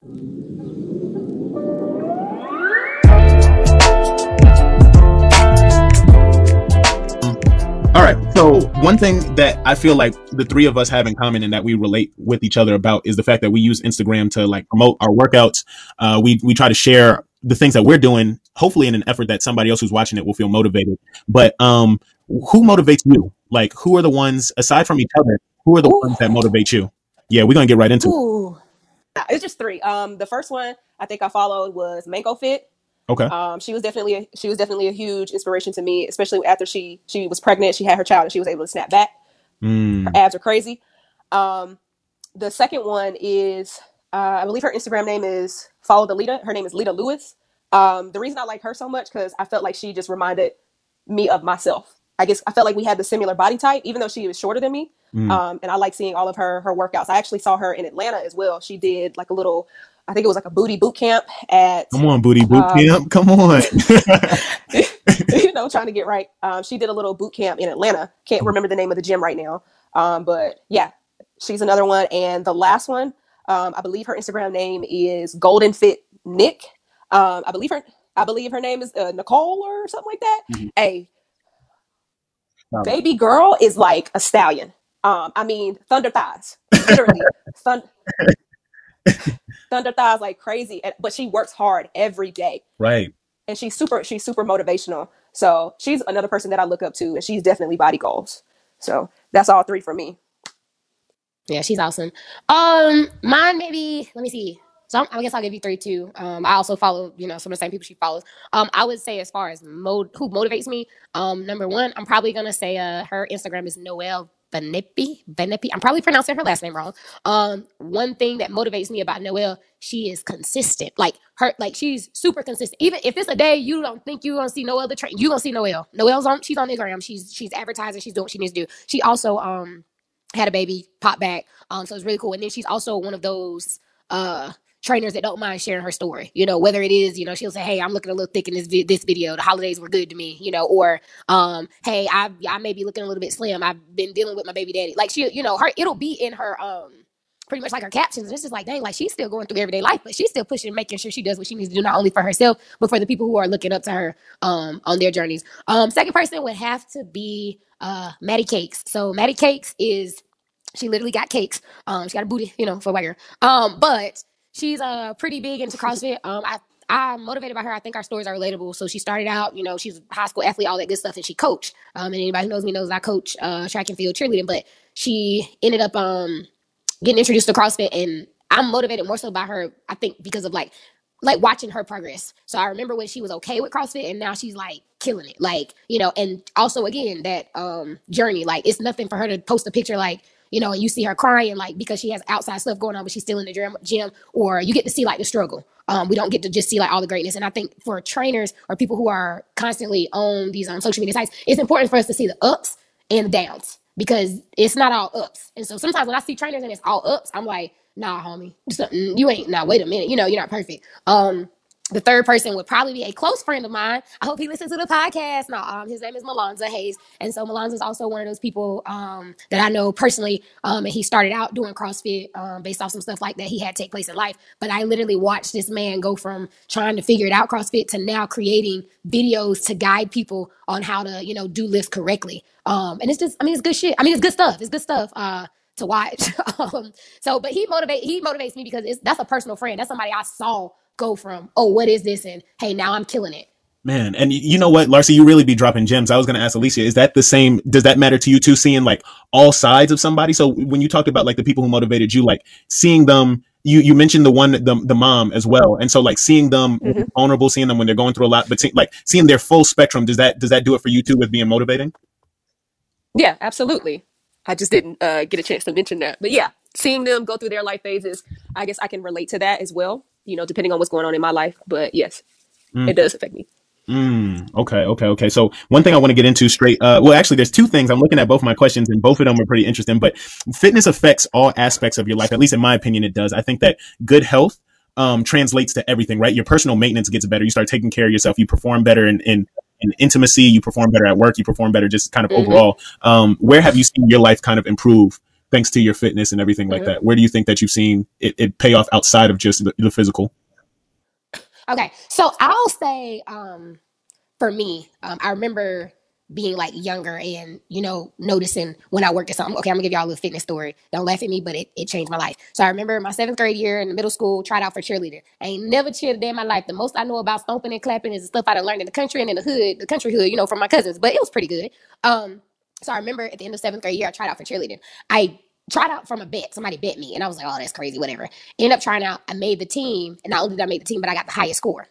All right. So one thing that I feel like the three of us have in common and that we relate with each other about is the fact that we use Instagram to like promote our workouts. Uh, we we try to share the things that we're doing, hopefully in an effort that somebody else who's watching it will feel motivated. But um, who motivates you? Like, who are the ones aside from each other? Who are the Ooh. ones that motivate you? Yeah, we're gonna get right into it. It's just three. Um, the first one I think I followed was MankoFit. Okay. Um, she was definitely a, she was definitely a huge inspiration to me, especially after she she was pregnant. She had her child and she was able to snap back. Mm, Her abs are crazy. Um, the second one is uh, I believe her Instagram name is Follow the Lita. Her name is Lita Lewis. Um, the reason I like her so much because I felt like she just reminded me of myself. I guess I felt like we had the similar body type, even though she was shorter than me. Mm. Um, and I like seeing all of her her workouts. I actually saw her in Atlanta as well. She did like a little, I think it was like a booty boot camp at, Come on, booty boot um, camp. Come on. you know, trying to get right. Um, she did a little boot camp in Atlanta. Can't remember the name of the gym right now. Um, but yeah, she's another one. And the last one, um, I believe her Instagram name is Golden Fit Nick. Um, I believe her. I believe her name is uh, Nicole or something like that. Mhm. Hey, baby girl is like a stallion. Um, I mean, thunder thighs, literally, thun- thunder thighs like crazy. And, but she works hard every day, Right. and she's super. She's super motivational. So she's another person that I look up to, and she's definitely body goals. So that's all three for me. Yeah, she's awesome. Um, mine maybe. Let me see. So I'm, I guess I'll give you three too. Um, I also follow, you know, some of the same people she follows. Um, I would say as far as mode, who motivates me. Um, number one, I'm probably gonna say uh her Instagram is Noelle Benepe. Benepe. I'm probably pronouncing her last name wrong. Um, one thing that motivates me about Noelle, she is consistent. Like her, like she's super consistent. Even if it's a day you don't think you're gonna see no other train, you gonna see Noelle. Noelle's on. She's on Instagram. She's she's advertising. She's doing what she needs to do. She also um had a baby, pop back. Um, so it's really cool. And then she's also one of those uh trainers that don't mind sharing her story. You know, whether it is, you know, she'll say, "Hey, I'm looking a little thick in this vi- this video. The holidays were good to me," you know, or um, "Hey, I I may be looking a little bit slim. I've been dealing with my baby daddy." Like she, you know, her it'll be in her um pretty much like her captions. And it's just like, dang, like she's still going through everyday life, but she's still pushing, making sure she does what she needs to do, not only for herself, but for the people who are looking up to her um on their journeys. Um, second person would have to be uh Maddie Cakes. So Maddie Cakes is she literally got cakes. Um, she got a booty, you know, for a girl. Um, but she's uh pretty big into CrossFit. Um, I I'm motivated by her. I think our stories are relatable. So she started out, you know, she's a high school athlete, all that good stuff, and she coached. Um, and anybody who knows me knows I coach uh track and field cheerleading. But she ended up um getting introduced to CrossFit, and I'm motivated more so by her. I think because of like like watching her progress. So I remember when she was okay with CrossFit, and now she's like killing it. Like you know, and also again that um journey. Like it's nothing for her to post a picture like you know, and you see her crying like because she has outside stuff going on, but she's still in the gym, gym or you get to see like the struggle. Um, we don't get to just see like all the greatness. And I think for trainers or people who are constantly on these um, social media sites, it's important for us to see the ups and the downs because it's not all ups. And so sometimes when I see trainers and it's all ups, I'm like, nah, homie, something you ain't. Nah, wait a minute, you know, you're not perfect. Um, the third person would probably be a close friend of mine. I hope he listens to the podcast. No, um, his name is Malonza Hayes, and so Malonza is also one of those people um, that I know personally. Um, and he started out doing CrossFit um, based off some stuff like that he had take place in life. But I literally watched this man go from trying to figure it out CrossFit to now creating videos to guide people on how to, you know, do lifts correctly. Um, and it's just, I mean, it's good shit. I mean, it's good stuff. It's good stuff. Uh, to watch. um, so, but he motivate he motivates me because it's that's a personal friend. That's somebody I saw go from oh what is this and hey now I'm killing it. Man, and you know what, Larcy, you really be dropping gems. I was going to ask Alyssia, is that the same? Does that matter to you too? Seeing like all sides of somebody. So when you talked about like the people who motivated you, like seeing them, you you mentioned the one the the mom as well, and so like seeing them Mhm. vulnerable, seeing them when they're going through a lot, but see, like seeing their full spectrum. Does that does that do it for you too with being motivating? Yeah, absolutely. I just didn't uh, get a chance to mention that, but yeah, seeing them go through their life phases, I guess I can relate to that as well. You know, depending on what's going on in my life. But yes, Mm. it does affect me. Mm, okay, okay, okay. So one thing I want to get into straight, uh, well, actually, there's two things. I'm looking at both of my questions, and both of them are pretty interesting. But fitness affects all aspects of your life. At least in my opinion, it does. I think that good health um, translates to everything, right? Your personal maintenance gets better. You start taking care of yourself. You perform better in in, in intimacy. You perform better at work. You perform better just kind of Mhm. overall. Um, where have you seen your life kind of improve thanks to your fitness and everything like Mm-hmm. that? Where do you think that you've seen it, it pay off outside of just the, the physical? Okay, so I'll say um, for me, um, I remember being like younger and you know noticing when I worked at something. Okay, I'm gonna give y'all a little fitness story. Don't laugh at me, but it, it changed my life. So I remember my seventh grade year in the middle school, tried out for cheerleader. I ain't never cheered a day in my life. The most I know about stomping and clapping is the stuff I learned in the country and in the hood, the country hood, you know, from my cousins. But it was pretty good. Um, so I remember at the end of seventh grade year, I tried out for cheerleading. I tried out from a bet. Somebody bet me, and I was like, "Oh, that's crazy." Whatever. End up trying out. I made the team, and not only did I make the team, but I got the highest score.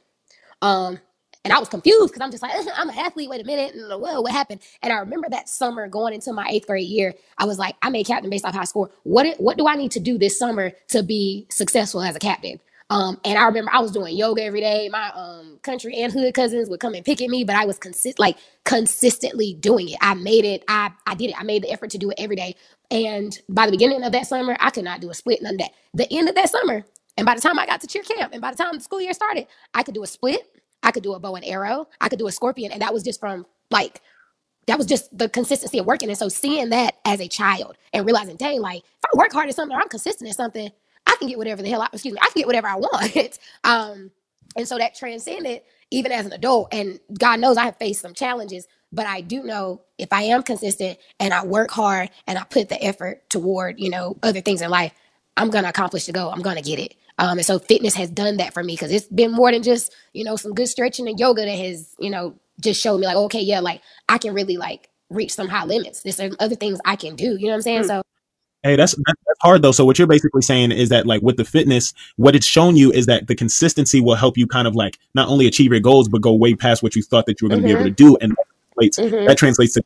Um, and I was confused because I'm just like, I'm an athlete. Wait a minute. And, Whoa, what happened? And I remember that summer going into my eighth grade year, I was like, I made captain based off high score. What what do I need to do this summer to be successful as a captain? Um, and I remember I was doing yoga every day. My um country and hood cousins would come and pick at me, but I was consist like consistently doing it. I made it. I I did it. I made the effort to do it every day. And by the beginning of that summer, I could not do a split, none of that. The end of that summer, and by the time I got to cheer camp, and by the time the school year started, I could do a split. I could do a bow and arrow. I could do a scorpion, and that was just from like that was just the consistency of working. And so seeing that as a child and realizing, dang, like if I work hard at something or I'm consistent at something, can get whatever the hell I excuse me, I can get whatever I want. um, and so that transcended even as an adult. And God knows I have faced some challenges, but I do know if I am consistent and I work hard and I put the effort toward, you know, other things in life, I'm gonna accomplish the goal. I'm gonna get it. Um, and so fitness has done that for me because it's been more than just, you know, some good stretching and yoga that has, you know, just showed me like, okay, yeah, like I can really like reach some high limits. There's certain other things I can do. You know what I'm saying? Mm. So Hey, that's that's hard though. So what you're basically saying is that like with the fitness, what it's shown you is that the consistency will help you kind of like not only achieve your goals, but go way past what you thought that you were going to be able to do, and that translates, Mhm. that translates to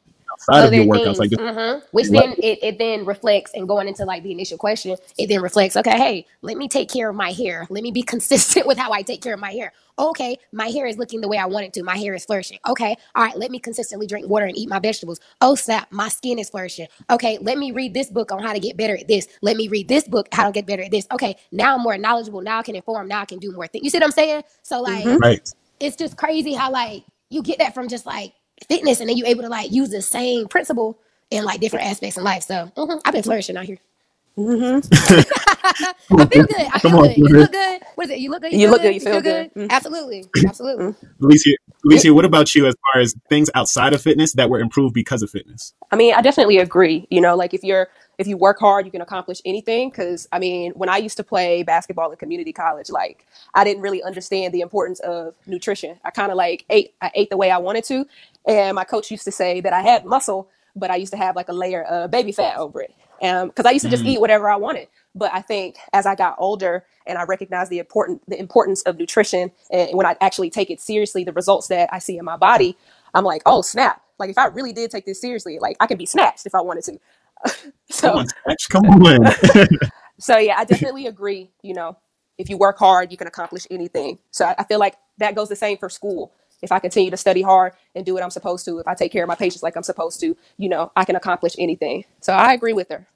outside of your other workouts. Like things. hmm which then it, it then reflects and going into like the initial question, it then reflects, okay, hey, let me take care of my hair. Let me be consistent with how I take care of my hair. Okay, my hair is looking the way I want it to. My hair is flourishing. Okay, all right, let me consistently drink water and eat my vegetables. Oh, snap, my skin is flourishing. Okay, let me read this book on how to get better at this. Let me read this book, how to get better at this. Okay, now I'm more knowledgeable. Now I can inform. Now I can do more things. You see what I'm saying? So, like, Mhm. right. it's just crazy how like you get that from just like fitness and then you able to like use the same principle in like different aspects in life. So mhm, I've been flourishing out here. Mhm. I feel good. I Come feel on, good. You Fleur. look good. What is it? You look good. You, You feel look good. good. You feel good. Mm. Absolutely. Absolutely. Alyssia, Alyssia, what about you as far as things outside of fitness that were improved because of fitness? I mean, I definitely agree. You know, like if you're if you work hard, you can accomplish anything. Because I mean, when I used to play basketball in community college, like I didn't really understand the importance of nutrition. I kind of like ate I ate the way I wanted to, and my coach used to say that I had muscle, but I used to have like a layer of baby fat over it. Because I used to just Mm. eat whatever I wanted. But I think as I got older and I recognized the important the importance of nutrition, and when I actually take it seriously, the results that I see in my body, I'm like, oh snap! Like if I really did take this seriously, like I can be snatched if I wanted to. Come so on, Satch, come on. so yeah, I definitely agree. You know, if you work hard, you can accomplish anything. So I, I feel like that goes the same for school. If I continue to study hard and do what I'm supposed to, if I take care of my patients like I'm supposed to, you know, I can accomplish anything. So I agree with her.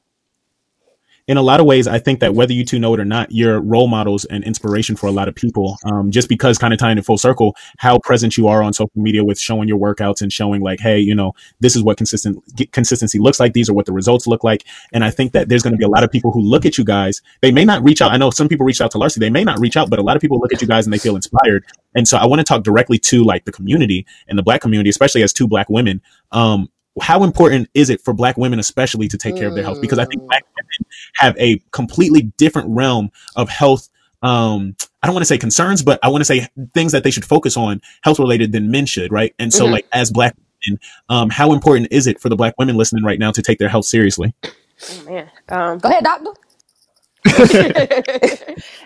In a lot of ways, I think that whether you two know it or not, you're role models and inspiration for a lot of people. Um, just because kind of tying it full circle, how present you are on social media with showing your workouts and showing like, hey, you know, this is what consistent consistency looks like. These are what the results look like. And I think that there's going to be a lot of people who look at you guys. They may not reach out. I know some people reach out to Larcy. They may not reach out, but a lot of people look at you guys and they feel inspired. And so I want to talk directly to like the community and the black community, especially as two black women. Um, how important is it for black women especially to take care of their health because i think black women have a completely different realm of health um i don't want to say concerns but i want to say things that they should focus on health related than men should right and so Mhm. like as black women um how important is it for the black women listening right now to take their health seriously Oh, man. Um, Go ahead, doctor.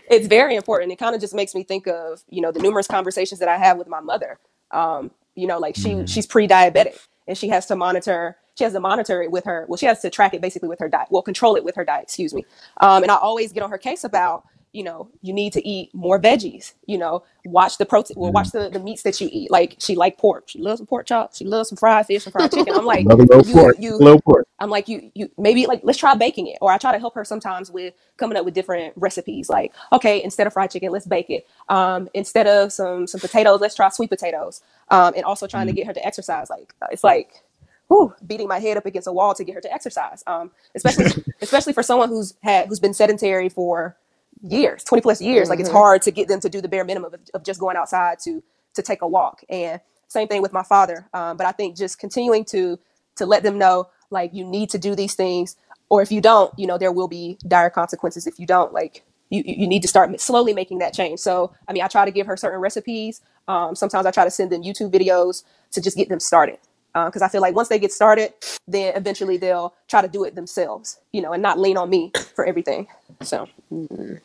it's very important. It kind of just makes me think of, you know, the numerous conversations that I have with my mother. Um, you know, like she Mhm. she's pre-diabetic and she has to monitor she has to monitor it with her well she has to track it basically with her diet well control it with her diet excuse me. Um, and i always get on her case about you know you need to eat more veggies you know watch the protein well watch the, the meats that you eat like she like pork she loves some pork chop she loves some fried fish and fried chicken i'm like low you pork, you low pork. I'm like, you, you maybe like let's try baking it, or I try to help her sometimes with coming up with different recipes. Like, okay, instead of fried chicken, let's bake it. Um, instead of some some potatoes, let's try sweet potatoes. Um, and also trying to Mm. get her to exercise. Like, it's like whew, beating my head up against a wall to get her to exercise. Um, especially especially for someone who's had who's been sedentary for years, 20 plus years. Mm-hmm. Like it's hard to get them to do the bare minimum of, of, just going outside to to take a walk. And same thing with my father. Um, but I think just continuing to to let them know like you need to do these things, or if you don't, you know, there will be dire consequences if you don't. Like you you need to start slowly making that change. So I mean, I try to give her certain recipes. Um, sometimes I try to send them YouTube videos to just get them started because uh, I feel like once they get started, then eventually they'll try to do it themselves, you know, and not lean on me for everything. So. Mm-hmm.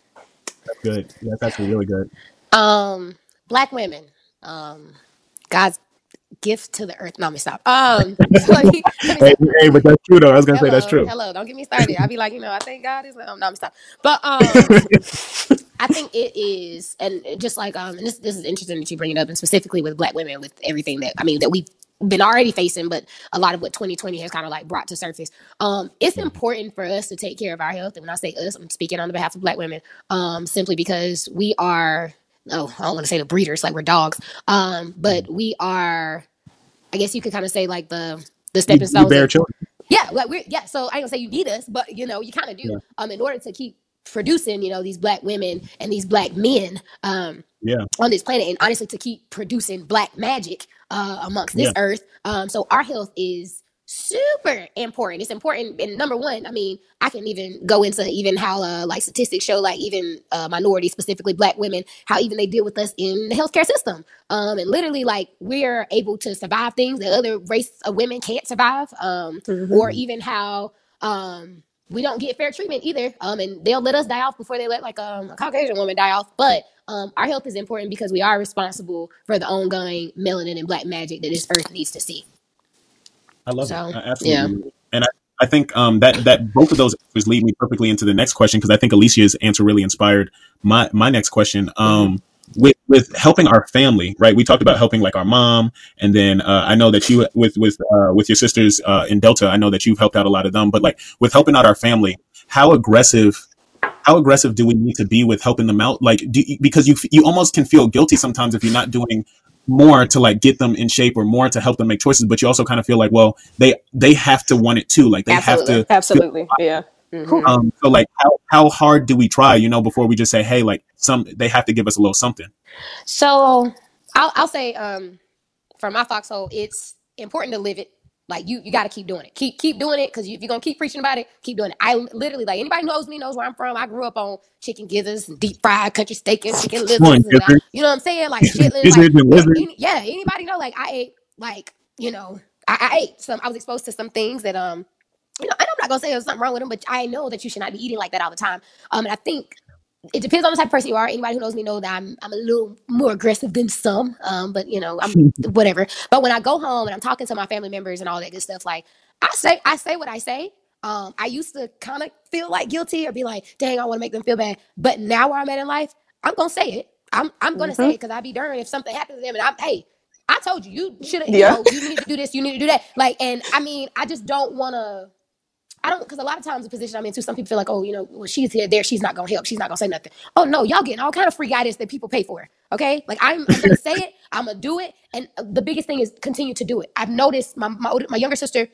That's good. That's actually really good. Um, black women, um, God's gift to the earth. No, I'm stop. Um, like, hey, hey, but that's true though. I was gonna say that's true. Hello, don't get me started. I'll be like, you know, I think God is. Um, no, I'm stop. But um, I think it is, and just like um, and this this is interesting that you bring it up, and specifically with black women, with everything that I mean that we been already facing, but a lot of what 2020 has kind of like brought to surface. Um, it's important for us to take care of our health. And when I say us, I'm speaking on the behalf of black women, um, simply because we are, oh, I don't want to say the breeders, like we're dogs. Um, but we are, I guess you could kind of say like the, the stepping stones. bear children. Yeah, like we're, yeah. So I don't say you need us, but you know, you kind of do, yeah. um, in order to keep producing, you know, these black women and these black men, um, yeah. on this planet and honestly to keep producing black magic uh, amongst this yeah. earth um, so our health is super important it's important and number one i mean i can even go into even how uh, like statistics show like even uh, minorities specifically black women how even they deal with us in the healthcare system um, and literally like we're able to survive things that other race of women can't survive um, or even how um, we don't get fair treatment either. Um, and they'll let us die off before they let like um, a Caucasian woman die off. But um, our health is important because we are responsible for the ongoing melanin and black magic that this earth needs to see. I love so, it. I absolutely. Yeah. And I, I think um, that that both of those answers lead me perfectly into the next question because I think Alyssia's answer really inspired my my next question. Um, mm-hmm. with with helping our family, right? We talked about helping like our mom, and then uh, I know that you with with uh, with your sisters uh, in Delta. I know that you've helped out a lot of them, but like with helping out our family, how aggressive how aggressive do we need to be with helping them out? Like, do, because you you almost can feel guilty sometimes if you're not doing more to like get them in shape or more to help them make choices, but you also kind of feel like, well, they they have to want it too. Like they absolutely. have to absolutely, yeah. Mm-hmm. Um, so like how how hard do we try? You know, before we just say, hey, like some they have to give us a little something. So I'll I'll say um, for my foxhole, it's important to live it like you, you got to keep doing it. Keep keep doing it because you, if you're gonna keep preaching about it, keep doing it. I literally like anybody knows me knows where I'm from. I grew up on chicken gizzards and deep fried country steak and chicken livers. And I, you know what I'm saying? Like chitlins. like, any, yeah, anybody know? Like I ate like you know I, I, ate some. I was exposed to some things that um you know. And I'm not gonna say there's something wrong with them, but I know that you should not be eating like that all the time. Um, and I think it depends on the type of person you are. Anybody who knows me know that I'm I'm a little more aggressive than some. Um, but you know, I'm whatever. But when I go home and I'm talking to my family members and all that good stuff, like I say I say what I say. Um, I used to kind of feel like guilty or be like, dang, I want to make them feel bad. But now where I'm at in life, I'm gonna say it. I'm I'm gonna mm-hmm. say it because I'd be darned if something happens to them and I'm hey, I told you you should have yeah. you know, you need to do this, you need to do that. Like, and I mean, I just don't wanna I don't because a lot of times the position I'm into, some people feel like, oh, you know, well, she's here, there, she's not gonna help, she's not gonna say nothing. Oh no, y'all getting all kind of free guidance that people pay for. Okay, like I'm, I'm gonna say it, I'm gonna do it, and the biggest thing is continue to do it. I've noticed my my, my younger sister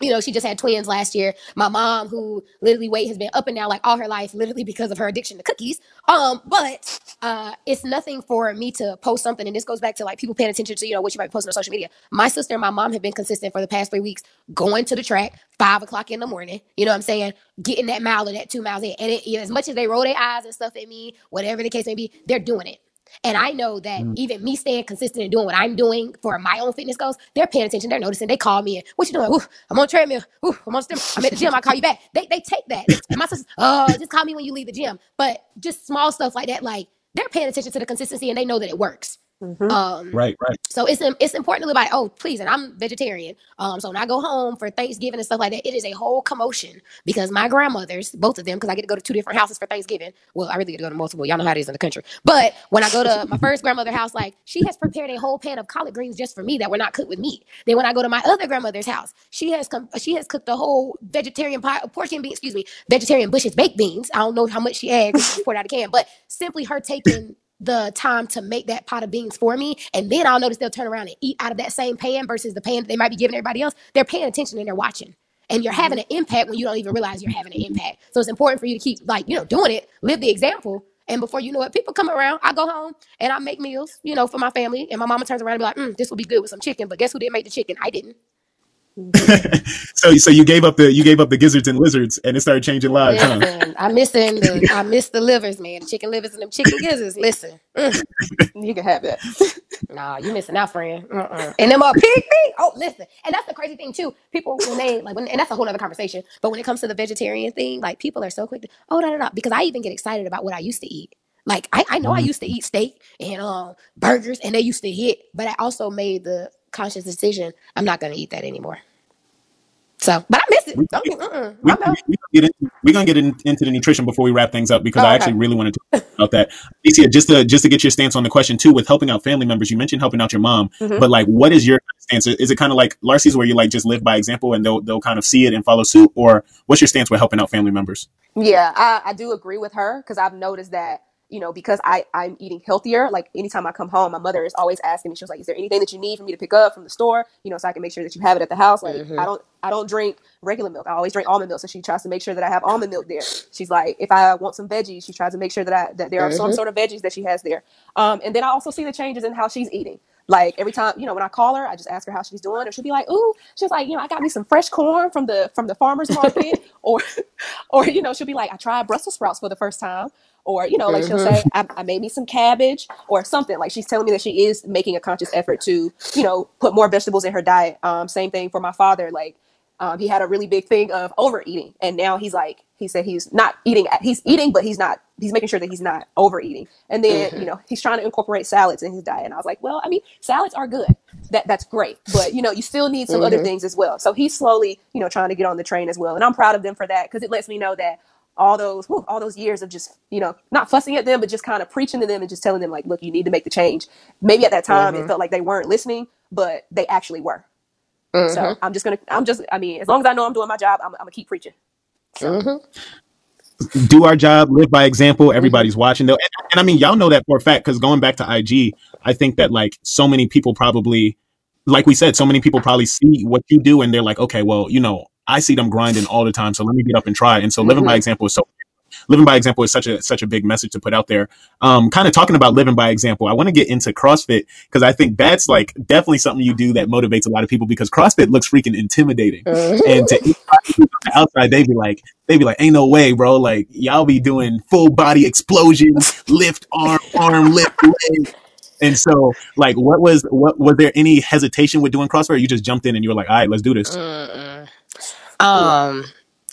you know, she just had twins last year. My mom, who literally weight has been up and down like all her life, literally because of her addiction to cookies. Um, but uh, it's nothing for me to post something, and this goes back to like people paying attention to you know what you might be posting on social media. My sister and my mom have been consistent for the past three weeks, going to the track five o'clock in the morning. You know what I'm saying? Getting that mile or that two miles in, and it, you know, as much as they roll their eyes and stuff at me, whatever the case may be, they're doing it. And I know that mm. even me staying consistent and doing what I'm doing for my own fitness goals, they're paying attention. They're noticing. They call me and what you doing? Ooh, I'm on treadmill. Ooh, I'm on stem. I'm at the gym. I call you back. They they take that. And my sister, oh, just call me when you leave the gym. But just small stuff like that, like they're paying attention to the consistency and they know that it works. Mm-hmm. Um, right, right. So it's it's important to live by. Oh, please, and I'm vegetarian. Um, so when I go home for Thanksgiving and stuff like that, it is a whole commotion because my grandmothers, both of them, because I get to go to two different houses for Thanksgiving. Well, I really get to go to multiple. Y'all know how it is in the country. But when I go to my first grandmother's house, like she has prepared a whole pan of collard greens just for me that were not cooked with meat. Then when I go to my other grandmother's house, she has come, she has cooked a whole vegetarian pie, pork and beans, excuse me, vegetarian Bush's baked beans. I don't know how much she adds because she poured out a can, but simply her taking the time to make that pot of beans for me. And then I'll notice they'll turn around and eat out of that same pan versus the pan that they might be giving everybody else. They're paying attention and they're watching. And you're having an impact when you don't even realize you're having an impact. So it's important for you to keep like, you know, doing it, live the example. And before you know it, people come around. I go home and I make meals, you know, for my family. And my mama turns around and be like, mm, this will be good with some chicken. But guess who didn't make the chicken? I didn't. so so you gave up the you gave up the gizzards and lizards and it started changing lives, huh? I miss them. The, I miss the livers, man. Chicken livers and them chicken gizzards. Listen. Mm. You can have that. Nah, you missing out, friend. Uh-uh. And them uh, pig feet. Oh, listen. And that's the crazy thing too. People when they like, when, and that's a whole other conversation. But when it comes to the vegetarian thing, like people are so quick to, oh, no, no, no. Because I even get excited about what I used to eat. Like I, I know I Mhm. used to eat steak and um burgers, and they used to hit. But I also made the conscious decision I'm not going to eat that anymore. So, but I miss it. We Don't get, mm-mm, we my gonna mouth. get, we gonna get into we're gonna get in, into the nutrition before we wrap things up because Oh, I okay. actually really want to talk about that. Alyssia, just to just to get your stance on the question too, with helping out family members, you mentioned helping out your mom, Mhm. but like, what is your stance? Is it kind of like Larcy's, where you like just live by example and they'll they'll kind of see it and follow suit, or what's your stance with helping out family members? Yeah, I, I do agree with her because I've noticed that, you know, because I, I'm eating healthier, like anytime I come home, my mother is always asking me, she was like, Is there anything that you need for me to pick up from the store? You know, so I can make sure that you have it at the house. Like Mhm. I don't I don't drink regular milk. I always drink almond milk. So she tries to make sure that I have almond milk there. She's like, if I want some veggies, she tries to make sure that I that there are some Mhm. sort of veggies that she has there. Um, and then I also see the changes in how she's eating. Like every time, you know, when I call her, I just ask her how she's doing, and she'll be like, "Ooh," she's like, "You know, I got me some fresh corn from the from the farmers market," or, or you know, she'll be like, "I tried Brussels sprouts for the first time," or you know, like she'll Mhm. say, I, "I made me some cabbage," or something. Like she's telling me that she is making a conscious effort to, you know, put more vegetables in her diet. Um, same thing for my father. Like um, he had a really big thing of overeating, and now he's like, he said he's not eating. He's eating, but he's not. He's making sure that he's not overeating. And then you Mhm. know he's trying to incorporate salads in his diet. And I was like, well, I mean, salads are good. That that's great, but you know you still need some other Mhm. things as well. So he's slowly, you know, trying to get on the train as well. And I'm proud of them for that because it lets me know that all those whew, all those years of just you know not fussing at them, but just kind of preaching to them and just telling them like, look, you need to make the change. Maybe at that time it Mhm. felt like they weren't listening, but they actually were. So Mhm. I'm just gonna, I'm just, I mean, as long as I know I'm doing my job, I'm, I'm gonna keep preaching. So Mhm. do our job, live by example. Mhm. Everybody's watching though, and, and I mean, y'all know that for a fact because going back to IG, I think that like so many people probably, like we said, so many people probably see what you do and they're like, okay, well, you know, I see them grinding all the time, so let me get up and try. And so living by Mhm. example is so living by example is such a such a big message to put out there. Um, kind of talking about living by example. I want to get into CrossFit because I think that's like definitely something you do that motivates a lot of people because CrossFit looks freaking intimidating. Mhm. And to anybody who's on the outside, they be like, they be like, ain't no way, bro. Like y'all be doing full body explosions, lift arm, arm, lift leg. And so, like, what was what was there any hesitation with doing CrossFit? Or you just jumped in and you were like, all right, let's do this. Mm-mm. Um,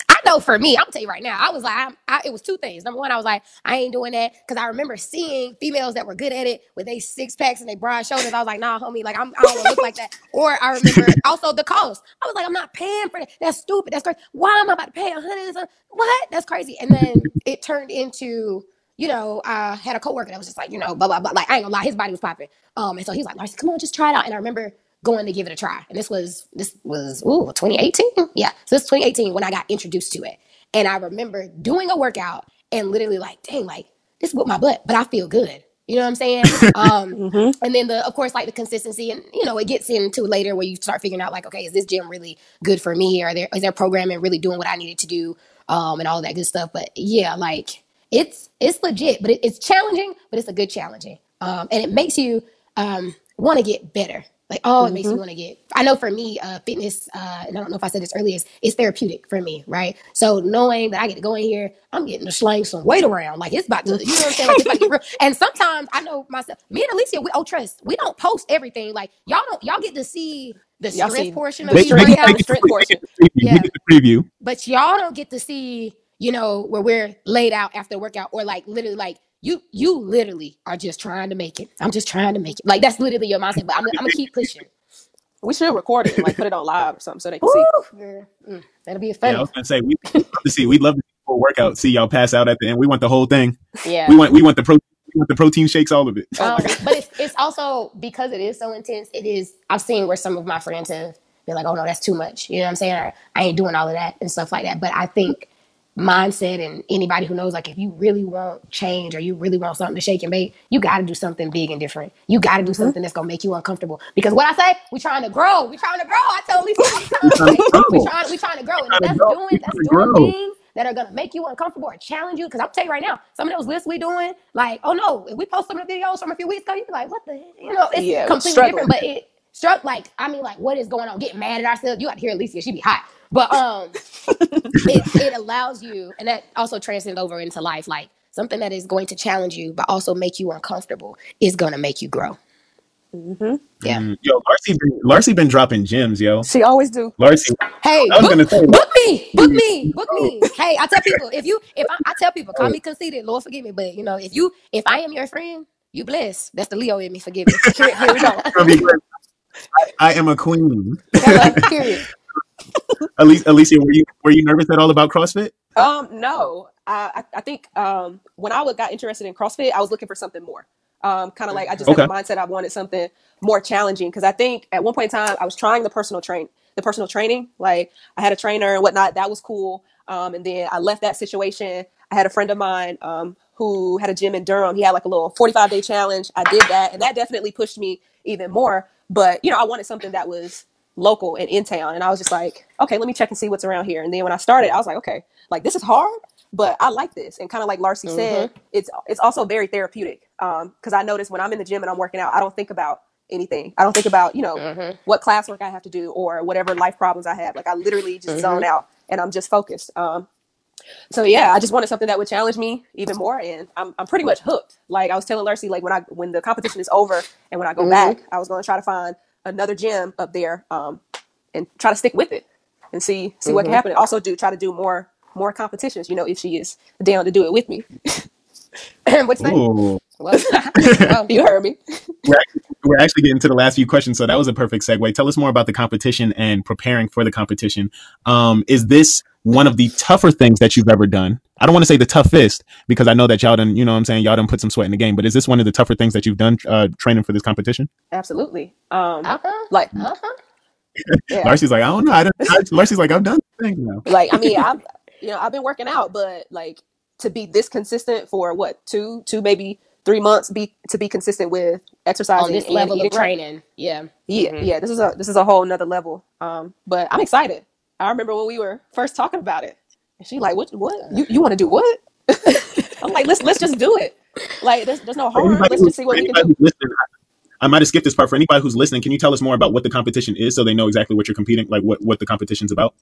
I know for me, I'm gonna tell you right now, I was like, I'm, I, it was two things. Number one, I was like, I ain't doing that because I remember seeing females that were good at it with they six packs and they broad shoulders. I was like, nah, homie, like I'm, I don't want to look like that. Or I remember also the cost. I was like, I'm not paying for that. That's stupid. That's crazy. Why am I about to pay a hundred? What? That's crazy. And then it turned into. You know, I had a coworker that was just like, you know, blah blah blah. Like I ain't gonna lie, his body was popping. Um, and so he was like, Larcy, come on, just try it out. And I remember going to give it a try. And this was this was ooh 2018. Yeah, so this is 2018 when I got introduced to it. And I remember doing a workout and literally like, dang, like this with my butt, but I feel good. You know what I'm saying? Um, hmm and then the of course like the consistency and you know it gets into later where you start figuring out like okay is this gym really good for me or there is their programming really doing what I needed to do um and all that good stuff but yeah like it's it's legit but it, it's challenging but it's a good challenging um and it makes you um want to get better like oh it makes me want to get i know for me uh fitness uh and i don't know if i said this earlier is it's therapeutic for me right? So knowing that i get to go in here i'm getting to sling some weight around. Like it's about to you know what i'm saying? Like it's about to get real. And sometimes i know myself me and alyssia we oh trust we don't post everything. Like y'all don't y'all get to see the Y'all strength see. portion of They, they, get, they, the get strength portion. the preview. We yeah. get the preview. but y'all don't get to see, you know, where we're laid out after the workout or like literally like you you literally are just trying to make it. I'm just trying to make it. Like that's literally your mindset. But I'm, I'm gonna keep pushing. We should record it and like put it on live or something so they can Woo! see. girl. Mm, that'll be Yeah, I funny. was gonna say we we'd love to see we'd love to see a full workout, see y'all pass out at the end. We want the whole thing. Yeah. We want we want the protein we want the protein shakes, all of it. Oh my Um, god. but it's it's also because it is so intense. It is. I've seen where some of my friends have been like, "Oh no, that's too much." You know what I'm saying? Or I ain't doing all of that and stuff like that. But I think mindset and anybody who knows like if you really want change or you really want something to shake and bake, you got to do something big and different. You got to do Mm-hmm. something that's gonna make you uncomfortable. Because what I say, we trying to grow. We trying to grow. I tell Lisa all the time, like, we grow. trying we trying to grow, and if that's grow. doing that's doing grow. things that are gonna make you uncomfortable or challenge you. Because I'm tell you right now, some of those lists we doing, like, oh no, if we post some of the videos from a few weeks ago, you'd be like, what the, hell? you know, it's Yeah, completely struggling. different, but it struck like I mean, like, what is going on? Getting mad at ourselves. You got to hear Alyssia, she'd be hot, but um it, it allows you, and that also transcends over into life. Like something that is going to challenge you, but also make you uncomfortable, is going to make you grow. Mm-hmm. Yeah. Mm, Yo, Larcy been, Larcy been dropping gems, yo. She always do. Larcy, Hey, I was book, gonna say, book me, book me, book me. Hey, I tell people if you, if I, I tell people, call me conceited, Lord forgive me, but you know, if you, if I am your friend, you blessed. That's the Leo in me. Forgive me. Here, here we go. I'll be great. I, I am a queen. Hello, period. Alyssia, Alyssia, were you were you nervous at all about CrossFit? Um, no, I, I I think um, when I got interested in CrossFit, I was looking for something more. Um, kind of like I just Okay. had the mindset I wanted something more challenging because I think at one point in time I was trying the personal train, the personal training. Like I had a trainer and whatnot, that was cool. Um, and then I left that situation. I had a friend of mine um, who had a gym in Durham. He had like a little 45 day challenge. I did that, and that definitely pushed me even more. But you know, I wanted something that was local and in town, and I was just like, okay, let me check and see what's around here. And then when I started, I was like, okay, like this is hard, but I like this. And kind of like Larcy said, it's it's also very therapeutic. Um, because I notice when I'm in the gym and I'm working out, I don't think about anything. I don't think about you know Mhm. what classwork I have to do or whatever life problems I have. Like I literally just zone out and I'm just focused. Um, so yeah, I just wanted something that would challenge me even more, and I'm I'm pretty much hooked. Like I was telling Larcy, like when I when the competition is over and when I go back, I was going to try to find another gym up there, um, and try to stick with it and see see what can happen. And also do try to do more more competitions. You know, if she is down to do it with me. What's that? Ooh. Well, well, You heard me. We're actually, we're actually getting to the last few questions, so that was a perfect segue. Tell us more about the competition and preparing for the competition. Um, is this one of the tougher things that you've ever done? I don't want to say the toughest because I know that y'all done, you know what I'm saying, y'all done put some sweat in the game, but is this one of the tougher things that you've done uh, training for this competition? Absolutely. Um, uh-huh, like uh-huh. yeah, Larcy's like, I don't know. I don't, I, Larcy's like, I've done things now. like I mean, I've you know I've been working out, but like to be this consistent for what two two maybe three months be to be consistent with exercising On this and level eating of right. training, yeah. Yeah, Mhm. yeah. This is a this is a whole nother level. Um, but I'm excited. I remember when we were first talking about it, and she like, "What? What? You you want to do what?" I'm like, "Let's let's just do it. Like, there's there's no harm. anybody, Let's just see what we can do." who's I, I might have skipped this part. For anybody who's listening, can you tell us more about what the competition is so they know exactly what you're competing, like what, what the competition's about?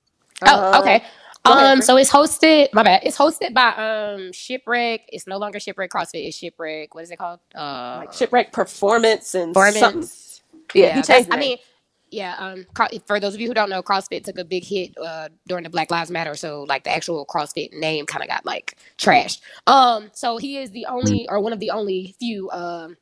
Oh, okay. Um, so it's hosted. My bad. It's hosted by um Shipwreck. It's no longer Shipwreck CrossFit. It's Shipwreck. What is it called? Uh, Like shipwreck performance and something. Performance. Yeah, he that's- changed. the I name. mean, yeah. Um, Cro- for those of you who don't know, CrossFit took a big hit uh during the Black Lives Matter. So like the actual CrossFit name kind of got like trashed. Um, so he is the only or one of the only few um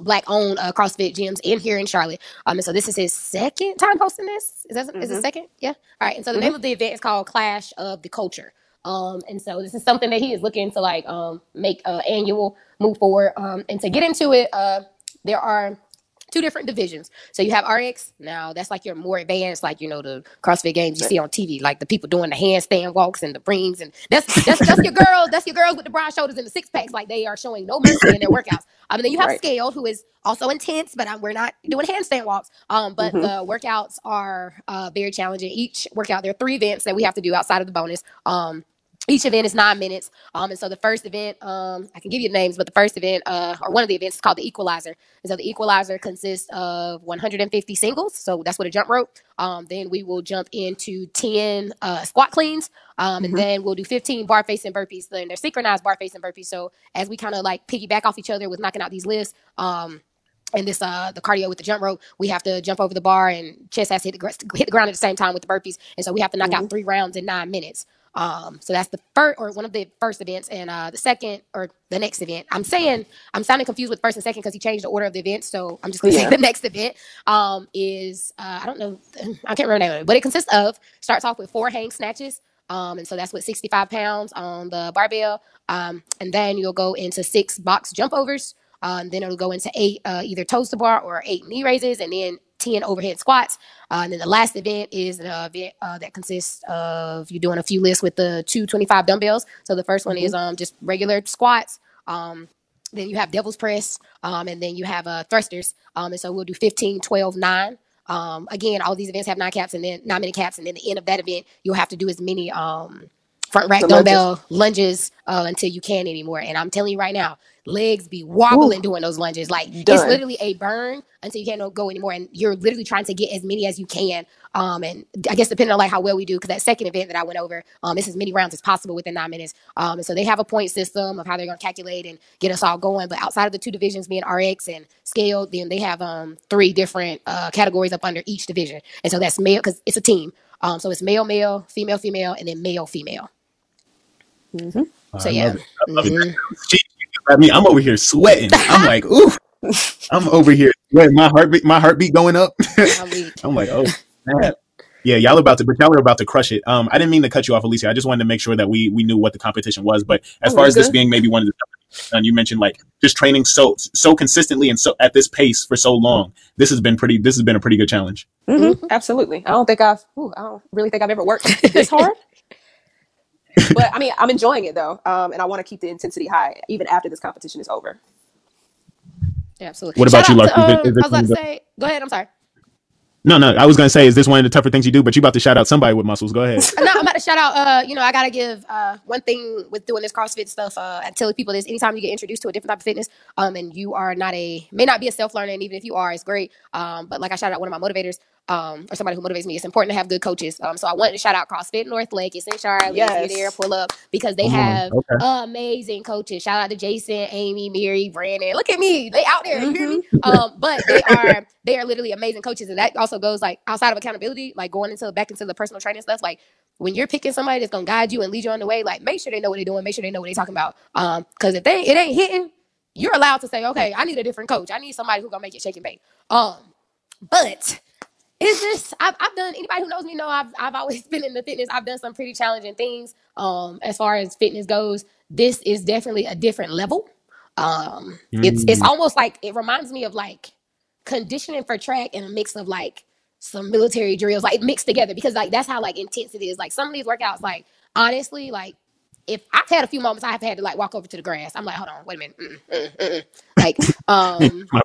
black owned uh, CrossFit gyms in here in Charlotte. Um, and so this is his second time hosting this. Is that is it Mhm. second? Yeah. All right. And so the name of the event is called Clash of the Culture. Um, and so this is something that he is looking to like um make uh, annual move forward. Um, and to get into it, uh, there are two different divisions. So you have RX. Now that's like your more advanced, like you know the CrossFit games you see on TV, like the people doing the handstand walks and the rings, and that's that's that's your girls. That's your girls with the broad shoulders and the six packs, like they are showing no mercy in their workouts. Um, and then you have Right. Scaled, who is also intense, but um, we're not doing handstand walks. Um, but Mhm. the workouts are uh, very challenging. Each workout, there are three events that we have to do outside of the bonus. Um, each event is nine minutes. Um, and so the first event, um, I can give you the names, but the first event, uh, or one of the events is called the Equalizer. And so the Equalizer consists of 150 singles. So that's what a jump rope. Um, then we will jump into 10 uh, squat cleans. Um, and Mhm. then we'll do 15 bar facing burpees. Then they're synchronized bar facing burpees. So as we kind of like piggyback off each other with knocking out these lifts, um, and this uh the cardio with the jump rope, we have to jump over the bar and chest has to hit the, gr- hit the ground at the same time with the burpees. And so we have to knock out three rounds in nine minutes. Um, so that's the first or one of the first events, and uh, the second or the next event. I'm saying I'm sounding confused with first and second because he changed the order of the events. So I'm just gonna Yeah. say the next event um, is uh, I don't know I can't remember the name of it, but it consists of starts off with four hang snatches. Um, and so that's with 65 pounds on the barbell. Um, and then you'll go into six box jump overs. Uh, and then it'll go into eight uh, either toes to bar or eight knee raises, and then 10 overhead squats. Uh, and then the last event is an event uh, that consists of you doing a few lifts with the 225 dumbbells. So the first one is um, just regular squats. Um, then you have devil's press, um, and then you have uh, thrusters. Um, and so we'll do 15, 12, 9. Um, again, all these events have nine caps and then nine minute caps, and then the end of that event, you'll have to do as many um, front rack The dumbbell lunges uh, until you can't anymore. And I'm telling you right now, legs be wobbling doing those lunges. Like it's Done. literally a burn until you can't go anymore. And you're literally trying to get as many as you can. Um, and I guess depending on like how well we do, because that second event that I went over, um, it's as many rounds as possible within nine minutes. Um, and so they have a point system of how they're going to calculate and get us all going. But outside of the two divisions being RX and scale, then they have um three different uh categories up under each division. And so that's male because it's a team. Um, so it's male, male, female, female, and then male, female. So I yeah. love it. I love it. Mhm. She, I mean, I'm over here sweating. I'm like, ooh, I'm over here sweating. My heartbeat, my heartbeat going up. I'm like, oh, snap. Yeah, y'all about to, but y'all are about to crush it. Um, I didn't mean to cut you off, Alyssia. I just wanted to make sure that we we knew what the competition was. But as Oh, far you as this being maybe one of the toughest, and you mentioned like just training so so consistently and so at this pace for so long, this has been pretty. This has been a pretty good challenge. Mhm, Absolutely. I don't think I've. Ooh, I don't really think I've ever worked this hard. But I mean, I'm enjoying it though, um, and I want to keep the intensity high even after this competition is over. Absolutely. What about Shout you, out to, Larcy? Is- um, is I was about one to of the- say, go ahead. I'm sorry. No, no, I was gonna say, is this one of the tougher things you do? But you about to shout out somebody with muscles. Go ahead. no, I'm about to shout out. Uh, you know, I gotta give uh one thing with doing this CrossFit stuff. Uh, I tell people this: anytime you get introduced to a different type of fitness, um, and you are not a may not be a self learner, and even if you are, it's great. Um, but like I shout out one of my motivators, um, or somebody who motivates me. It's important to have good coaches. Um, so I wanted to shout out CrossFit North Lake. It's in Charlotte. Yes. you're there, pull up because they have Okay. amazing coaches. Shout out to Jason, Amy, Mary, Brandon. Look at me, they out there. You hear me? Um, but they are they are literally amazing coaches, and that also goes like outside of accountability, like going into back into the personal training stuff. Like when you're picking somebody that's gonna guide you and lead you on the way, like make sure they know what they're doing, make sure they know what they're talking about. Um, because if they it ain't hitting, you're allowed to say, okay, I need a different coach. I need somebody who's gonna make it shake and bake. Um, but it's just I've, I've done anybody who knows me know I've I've always been in the fitness. I've done some pretty challenging things. Um, as far as fitness goes, this is definitely a different level. Um, it's it's almost like it reminds me of like conditioning for track and a mix of like some military drills, like mixed together because like that's how like intense it is. Like some of these workouts, like honestly, like if I've had a few moments, I've had to like walk over to the grass. I'm like, hold on, wait a minute, mm, mm, mm, mm. like um. My.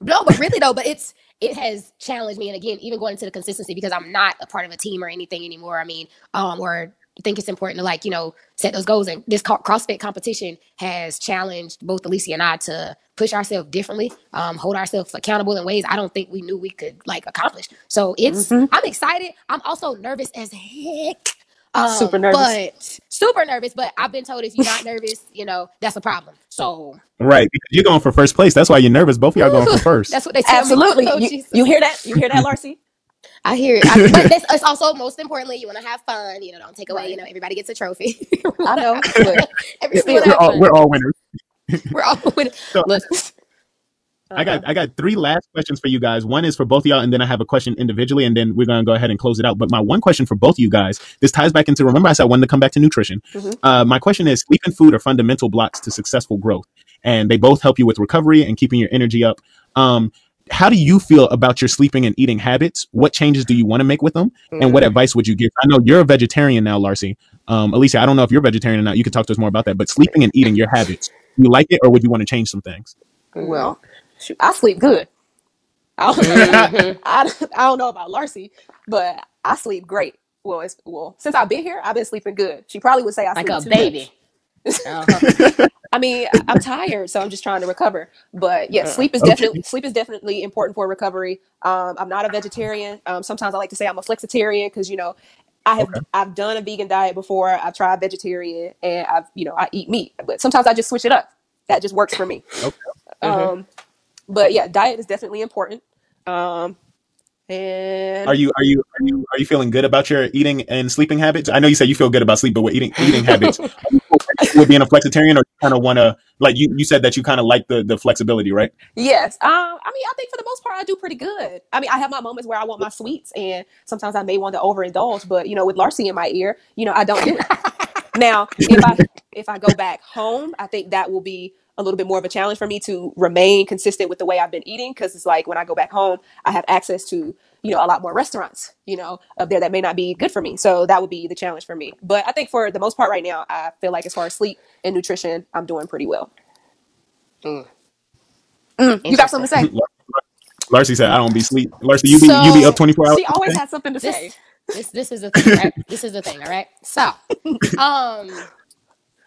No, but really though, but it's it has challenged me, and again, even going into the consistency because I'm not a part of a team or anything anymore. I mean, um, or think it's important to like you know set those goals. And this CrossFit competition has challenged both Alyssia and I to push ourselves differently, um, hold ourselves accountable in ways I don't think we knew we could like accomplish. So it's I'm excited. I'm also nervous as heck. Um, Super nervous. but super nervous. But I've been told if you're not nervous, you know that's a problem. So Right, because you're going for first place. That's why you're nervous. Both of y'all going for first. that's what they tell Absolutely. me. Oh, You, you hear that? You hear that, Larcy? I hear it. I, but that's, it's also most importantly, you want to have fun. You know, don't take away. Right. You know, everybody gets a trophy. I know. But Every Still, we're all one. we're all winners. We're all winning. So look, I got I got three last questions for you guys. One is for both of y'all, and then I have a question individually, and then we're gonna go ahead and close it out. But my one question for both of you guys, this ties back into remember I said I wanted to come back to nutrition. Mhm. Uh, my question is: sleep and food are fundamental blocks to successful growth, and they both help you with recovery and keeping your energy up. Um, how do you feel about your sleeping and eating habits? What changes do you want to make with them? And what advice would you give? I know you're a vegetarian now, Larcy. Um, Alyssia, I don't know if you're vegetarian or not. You can talk to us more about that. But sleeping and eating, your habits, do you like it, or would you want to change some things? well, shoot, I sleep good. I don't, Mhm. I, I don't know about Larcy, but I sleep great. Well, it's well since I've been here, I've been sleeping good. She probably would say I like sleep a too baby. much. Uh-huh. I mean, I- I'm tired, so I'm just trying to recover. But yeah, sleep is Okay. definitely sleep is definitely important for recovery. Um, I'm not a vegetarian. Um, sometimes I like to say I'm a flexitarian because you know I have Okay. I've done a vegan diet before. I've tried vegetarian, and I've you know I eat meat. But sometimes I just switch it up. That just works for me. Okay. Um, but yeah, diet is definitely important. Um, and Are you are you are you are you feeling good about your eating and sleeping habits? I know you said you feel good about sleep, but with eating eating habits, are you cool with being a flexitarian, or you kind of want to like you you said that you kind of like the the flexibility, right? Yes. Um, I mean, I think for the most part, I do pretty good. I mean, I have my moments where I want my sweets, and sometimes I may want to overindulge. But you know, with Larcy in my ear, you know, I don't do it. now, if I if I go back home, I think that will be a little bit more of a challenge for me to remain consistent with the way I've been eating because it's like when I go back home, I have access to you know a lot more restaurants you know up there that may not be good for me. So that would be the challenge for me. But I think for the most part right now, I feel like as far as sleep and nutrition, I'm doing pretty well. Mm. Mm, you got something to say? Larcy said, "I don't be sleep." Larcy, you be you be up twenty four hours. She always has something to say. this this this is the thing, right? this is the thing, all right? So, um,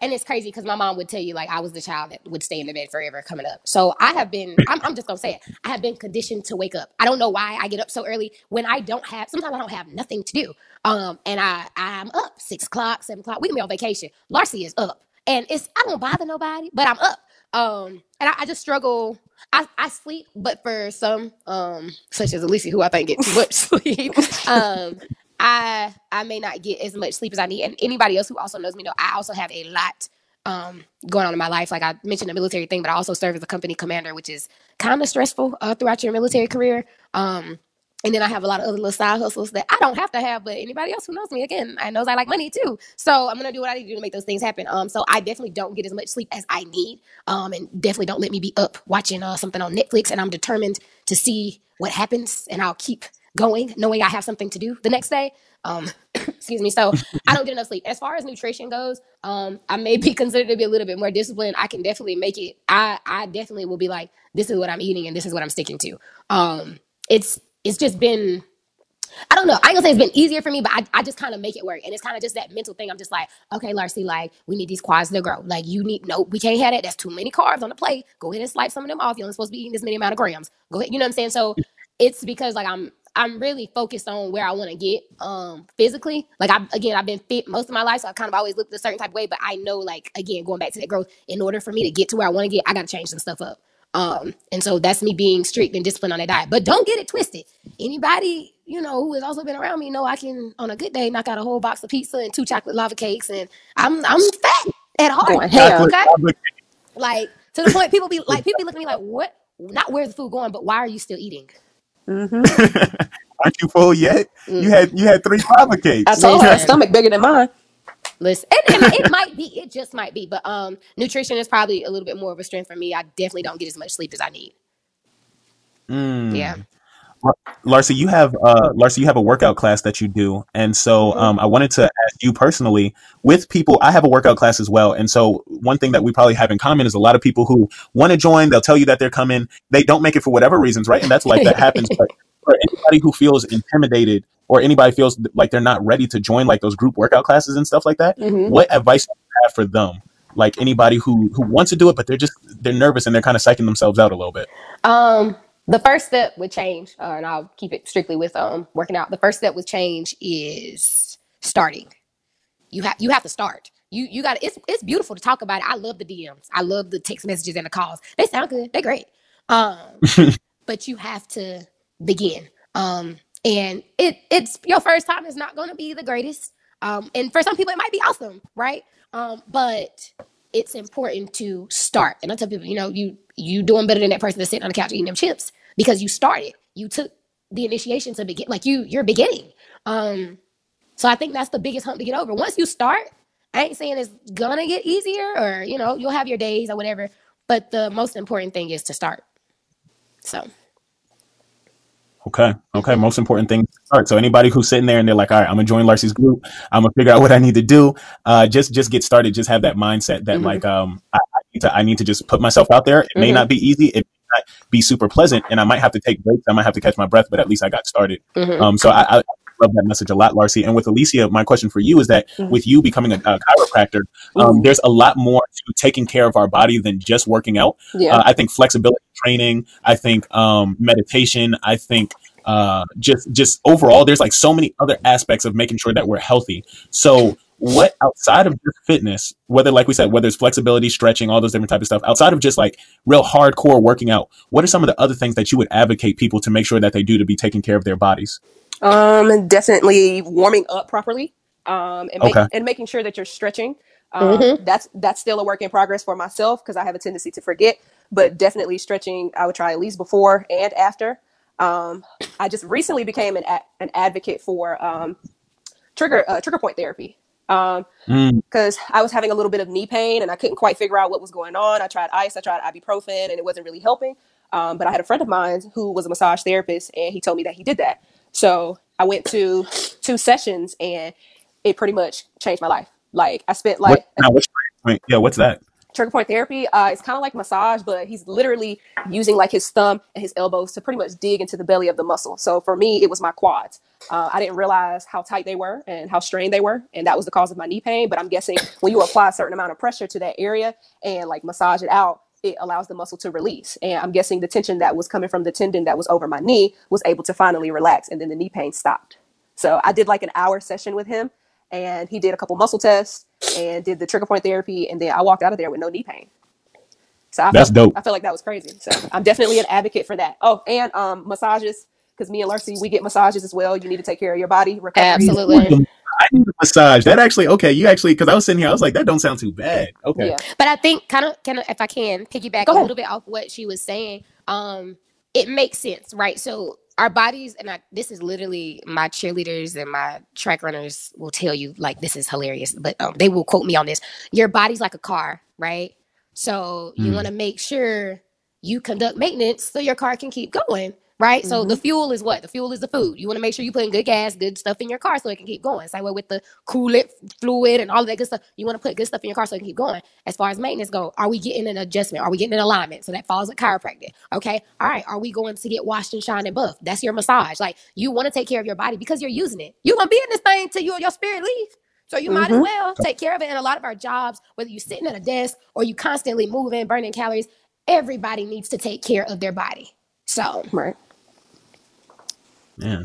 and it's crazy because my mom would tell you like I was the child that would stay in the bed forever coming up. So I have been, I'm, I'm just gonna say it. I have been conditioned to wake up. I don't know why I get up so early when I don't have. Sometimes I don't have nothing to do. Um, and I I'm up six o'clock, seven o'clock. We can be on vacation. Larcy is up, and it's I don't bother nobody, but I'm up. Um, and I, I just struggle. I, I sleep, but for some, um, such as Alyssia, who I think gets too much sleep, um, I I may not get as much sleep as I need. And anybody else who also knows me know I also have a lot um going on in my life. Like I mentioned the military thing, but I also serve as a company commander, which is kind of stressful uh, throughout your military career. Um and then I have a lot of other little side hustles that I don't have to have, but anybody else who knows me again, I knows I like money too. So I'm gonna do what I need to do to make those things happen. Um, so I definitely don't get as much sleep as I need. Um, and definitely don't let me be up watching uh, something on Netflix. And I'm determined to see what happens, and I'll keep going, knowing I have something to do the next day. Um, excuse me. So I don't get enough sleep. As far as nutrition goes, um, I may be considered to be a little bit more disciplined. I can definitely make it. I I definitely will be like, this is what I'm eating and this is what I'm sticking to. Um, it's it's just been I don't know. I ain't gonna say it's been easier for me, but I, I just kind of make it work. And it's kind of just that mental thing. I'm just like, okay, Larcy, like, we need these quads to grow. Like, you need, no, we can't have that. That's too many carbs on the plate. Go ahead and slice some of them off. You're only supposed to be eating this many amount of grams. Go ahead. You know what I'm saying? So it's because, like, I'm, I'm really focused on where I want to get um physically. Like I again, I've been fit most of my life, so I kind of always looked a certain type of way. But I know, like again, going back to that growth, in order for me to get to where I want to get, I got to change some stuff up. Um, and so that's me being strict and disciplined on that diet. But don't get it twisted. Anybody, you know, who has also been around me know I can on a good day knock out a whole box of pizza and two chocolate lava cakes and I'm I'm fat at heart. Going. Chocolate, Okay? chocolate. Like to the point people be like people be looking at me like, what? Not where's the food going, but why are you still eating? Mm-hmm. Aren't you full yet? You Mm, had you had three lava cakes. I cakes. told her her listen, stomach bigger than mine. listen. And, and it might be, it just might be, but um nutrition is probably a little bit more of a strength for me. I definitely don't get as much sleep as I need. Yeah. Mm. Larcy, you have uh Larcy, you have a workout class that you do. And so hmm um I wanted to ask you personally, with people, I have a workout class as well. And so one thing that we probably have in common is a lot of people who want to join, they'll tell you that they're coming, they don't make it for whatever reasons, right? And that's like that happens. But for anybody who feels intimidated or anybody feels like they're not ready to join like those group workout classes and stuff like that, hmm what advice do you have for them? Like anybody who who wants to do it, but they're just they're nervous and they're kind of psyching themselves out a little bit. Um, the first step with change, uh, and I'll keep it strictly with um working out. The first step with change is starting. You have you have to start. You you got it's it's beautiful to talk about it. I love the DMs. I love the text messages and the calls. They sound good. They're great. Um, but you have to begin. Um, and it it's your first time is not going to be the greatest. Um, and for some people it might be awesome, right? Um, but it's important to start. And I tell people, you know, you you doing better than that person that's sitting on the couch eating them chips because you started. You took the initiation to begin. Like you, you're beginning. Um, so I think that's the biggest hump to get over. Once you start, I ain't saying it's gonna get easier or you know you'll have your days or whatever. But the most important thing is to start. So. Okay. Okay. Most important thing All right. So anybody who's sitting there and they're like, all right, I'm gonna join Larcy's group. I'm gonna figure out what I need to do. Uh, just just get started. Just have that mindset that hmm like um I, I need to I need to just put myself out there. It may hmm not be easy. It may not be super pleasant, and I might have to take breaks. I might have to catch my breath, but at least I got started. hmm Um, so I, I love that message a lot, Larcy. And with Alyssia, my question for you is that hmm with you becoming a, a chiropractor, um, Ooh, there's a lot more to taking care of our body than just working out. yeah. Uh, I think flexibility training. I think um, meditation. I think uh, just just overall, there's like so many other aspects of making sure that we're healthy. So, what outside of just fitness, whether like we said, whether it's flexibility, stretching, all those different type of stuff, outside of just like real hardcore working out, what are some of the other things that you would advocate people to make sure that they do to be taking care of their bodies? Um, definitely warming up properly. Um, and make Okay. and making sure that you're stretching. Um, hmm that's that's still a work in progress for myself because I have a tendency to forget. But definitely stretching, I would try at least before and after. Um, I just recently became an a- an advocate for um, trigger uh, trigger point therapy. Um, because mm. I was having a little bit of knee pain and I couldn't quite figure out what was going on. I tried ice, I tried ibuprofen, and it wasn't really helping. Um, but I had a friend of mine who was a massage therapist, and he told me that he did that. So I went to two sessions, and it pretty much changed my life. Like I spent like what, what's, yeah, what's that? trigger point therapy uh, it's kind of like massage but he's literally using like his thumb and his elbows to pretty much dig into the belly of the muscle so for me it was my quads uh, i didn't realize how tight they were and how strained they were and that was the cause of my knee pain but i'm guessing when you apply a certain amount of pressure to that area and like massage it out it allows the muscle to release and i'm guessing the tension that was coming from the tendon that was over my knee was able to finally relax and then the knee pain stopped so i did like an hour session with him and he did a couple muscle tests and did the trigger point therapy, and then I walked out of there with no knee pain. So I that's felt, dope. I feel like that was crazy. So I'm definitely an advocate for that. Oh, and um, massages because me and Larcy we get massages as well. You need to take care of your body. Recovery. Absolutely. I need a massage. That actually okay. You actually because I was sitting here, I was like, that don't sound too bad. Okay. Yeah. But I think kind of kind of if I can piggyback a little bit off what she was saying, um, it makes sense, right? So our bodies and I, this is literally my cheerleaders and my track runners will tell you like this is hilarious but um, they will quote me on this your body's like a car right so you mm. want to make sure you conduct maintenance so your car can keep going right? Mm-hmm. So the mm-hmm. fuel is what? The fuel is the food. You want to make sure you put in good gas, good stuff in your car so it can keep going. Same way with the coolant fluid and all of that good stuff. You want to put good stuff in your car so it can keep going. As far as maintenance go, are we getting an adjustment? Are we getting an alignment? So that falls with chiropractic. Okay. All right. Are we going to get washed and shined and buff? That's your massage. Like you want to take care of your body because you're using it. You're gonna be in this thing till you your spirit leaves. So you mm-hmm. might as mm-hmm. well take care of it. And a lot of our jobs, whether you're sitting at a desk or you constantly moving, burning calories, everybody needs to take care of their body. So right. Yeah,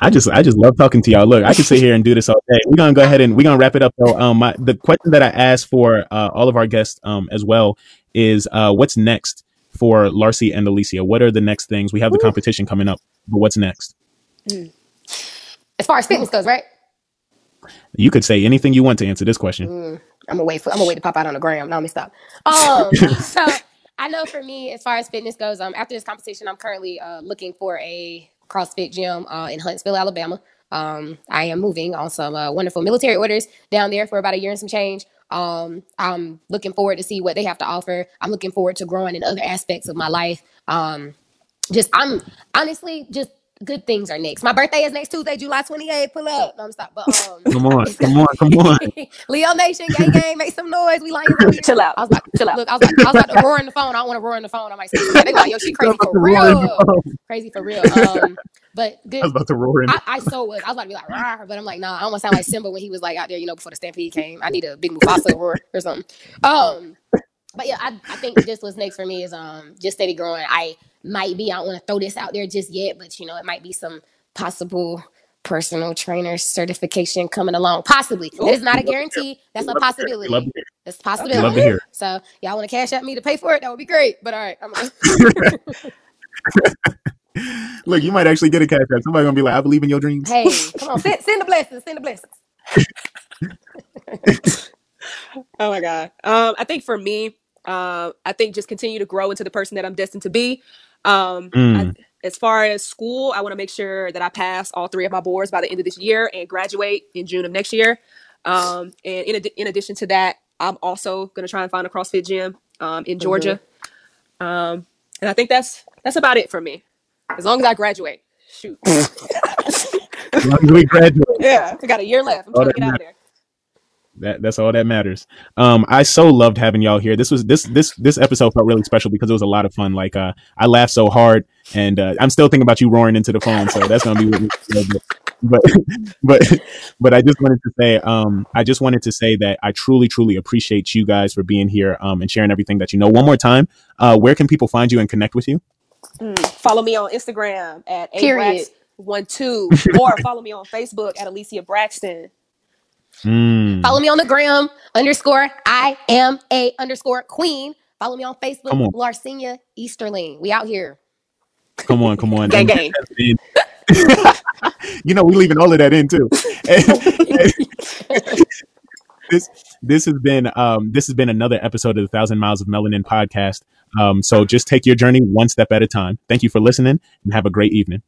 I just I just love talking to y'all. Look, I can sit here and do this all day. We're gonna go ahead and we're gonna wrap it up though. Um, my, the question that I asked for uh, all of our guests um as well is uh what's next for Larcy and Alyssia? What are the next things? We have the competition coming up, but what's next? Mm. As far as fitness goes, right? You could say anything you want to answer this question. Mm. I'm gonna wait for I'm gonna wait to pop out on the gram. Now let me stop. Um, so I know for me, as far as fitness goes, um, after this competition, I'm currently uh, looking for a CrossFit gym uh, in Huntsville, Alabama. Um, I am moving on some uh, wonderful military orders down there for about a year and some change. Um, I'm looking forward to see what they have to offer. I'm looking forward to growing in other aspects of my life. Um, just I'm honestly just good things are next. My birthday is next Tuesday, July 28th. Pull up. No, I'm stop. But um, come on, come on, come on. Leo Nation, gang, gang, make some noise. We like chill out. I was like, chill out. Look, I was like, I was about to roar in the phone. I don't want to roar in the phone. I might say, they like, yo, she crazy for real. Crazy for real. Um, but good. I was about to roar in. I, I so was. I was about to be like, Rawr, but I'm like, nah. I don't want to sound like Simba when he was like out there, you know, before the stampede came. I need a big Mufasa roar or something. Um, but yeah, I, I think just what's next for me is um just steady growing. I might be. I don't want to throw this out there just yet, but you know, it might be some possible personal trainer certification coming along. Possibly. Ooh, it's not a guarantee. That's a possibility. That's a possibility. Love to hear. So y'all want to cash at me to pay for it? That would be great. But all right, I'm gonna Look, you might actually get a cash out. Somebody gonna be like, "I believe in your dreams." Hey, come on, send, send the blessings. Send the blessings. oh my god. Um, I think for me, uh, I think just continue to grow into the person that I'm destined to be. Um, mm. I, as far as school, I want to make sure that I pass all three of my boards by the end of this year and graduate in June of next year. Um, and in, ad- in addition to that, I'm also going to try and find a CrossFit gym um, in Georgia. Mm-hmm. Um, and I think that's that's about it for me. As long as I graduate, shoot. as long as we graduate. Yeah, I got a year left. I'm trying to get out there. That that's all that matters. Um, I so loved having y'all here. This was this this this episode felt really special because it was a lot of fun. Like uh, I laughed so hard, and uh, I'm still thinking about you roaring into the phone. So that's gonna be with me. But but but I just wanted to say um I just wanted to say that I truly truly appreciate you guys for being here um and sharing everything that you know. One more time, uh, where can people find you and connect with you? Mm, follow me on Instagram at a one two or follow me on Facebook at Alyssia Braxton. Mm. Follow me on the gram underscore I am a underscore queen. Follow me on Facebook, on. Larcenia Easterling. We out here. Come on, come on. gang, gang. you know, we leaving all of that in too. this this has been um this has been another episode of the Thousand Miles of Melanin podcast. Um, so just take your journey one step at a time. Thank you for listening and have a great evening.